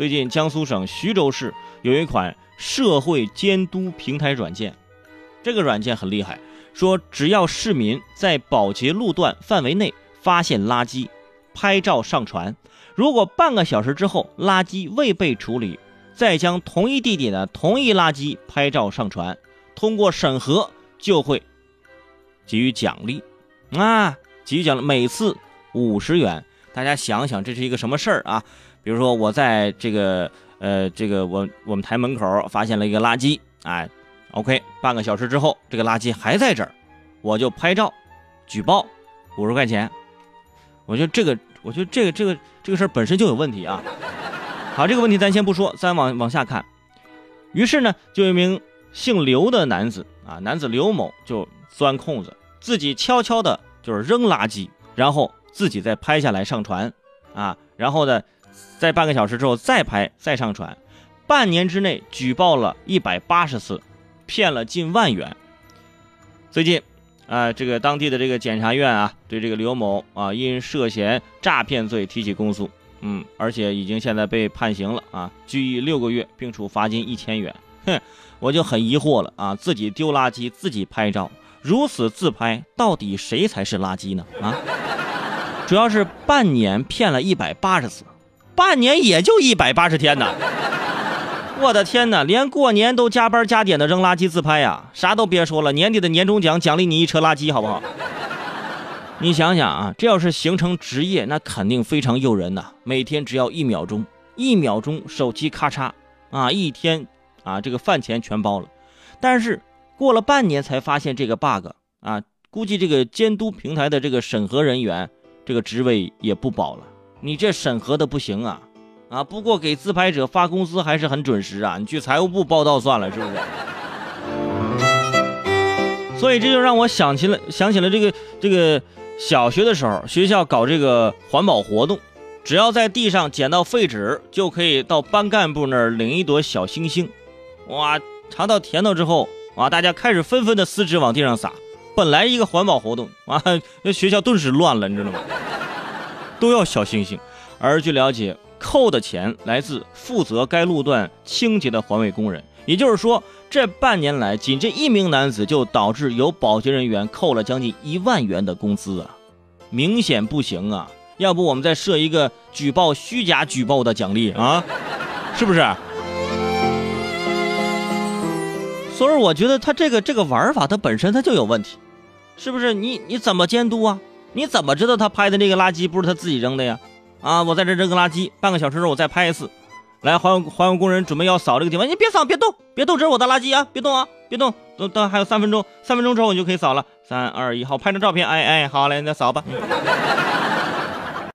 最近江苏省徐州市有一款社会监督平台软件，这个软件很厉害，说只要市民在保洁路段范围内发现垃圾，拍照上传，如果半个小时之后垃圾未被处理，再将同一地点的同一垃圾拍照上传，通过审核就会给予奖励啊，给予奖励，每次五十元。大家想想，这是一个什么事儿啊？比如说，我在这个呃这个我我们台门口发现了一个垃圾，哎，OK，半个小时之后这个垃圾还在这儿，我就拍照举报，五十块钱。我觉得这个，我觉得这个这个这个事儿本身就有问题啊。好，这个问题咱先不说，咱往往下看。于是呢，就一名姓刘的男子啊，男子刘某就钻空子，自己悄悄的就是扔垃圾，然后。自己再拍下来上传，啊，然后呢，在半个小时之后再拍再上传，半年之内举报了一百八十次，骗了近万元。最近，啊，这个当地的这个检察院啊，对这个刘某啊，因涉嫌诈骗罪提起公诉，嗯，而且已经现在被判刑了啊，拘役六个月，并处罚金一千元。哼，我就很疑惑了啊，自己丢垃圾自己拍照，如此自拍，到底谁才是垃圾呢？啊？主要是半年骗了一百八十次，半年也就一百八十天呐！我的天哪，连过年都加班加点的扔垃圾自拍呀！啥都别说了，年底的年终奖奖励你一车垃圾，好不好？你想想啊，这要是形成职业，那肯定非常诱人呐！每天只要一秒钟，一秒钟手机咔嚓啊，一天啊，这个饭钱全包了。但是过了半年才发现这个 bug 啊，估计这个监督平台的这个审核人员。这个职位也不保了，你这审核的不行啊，啊！不过给自拍者发工资还是很准时啊，你去财务部报到算了，是不是？所以这就让我想起了想起了这个这个小学的时候，学校搞这个环保活动，只要在地上捡到废纸，就可以到班干部那儿领一朵小星星。哇，尝到甜头之后，哇，大家开始纷纷的撕纸往地上撒。本来一个环保活动啊，那学校顿时乱了，你知道吗？都要小星星。而据了解，扣的钱来自负责该路段清洁的环卫工人。也就是说，这半年来，仅这一名男子就导致有保洁人员扣了将近一万元的工资啊，明显不行啊！要不我们再设一个举报虚假举报的奖励啊，是不是？所以我觉得他这个这个玩法，它本身它就有问题，是不是？你你怎么监督啊？你怎么知道他拍的那个垃圾不是他自己扔的呀？啊，我在这扔个垃圾，半个小时之后我再拍一次，来环环卫工人准备要扫这个地方，你别扫，别动，别动，这是我的垃圾啊，别动啊，别动，等等还有三分钟，三分钟之后你就可以扫了，三二一，好，拍张照片，哎哎，好嘞，那扫吧。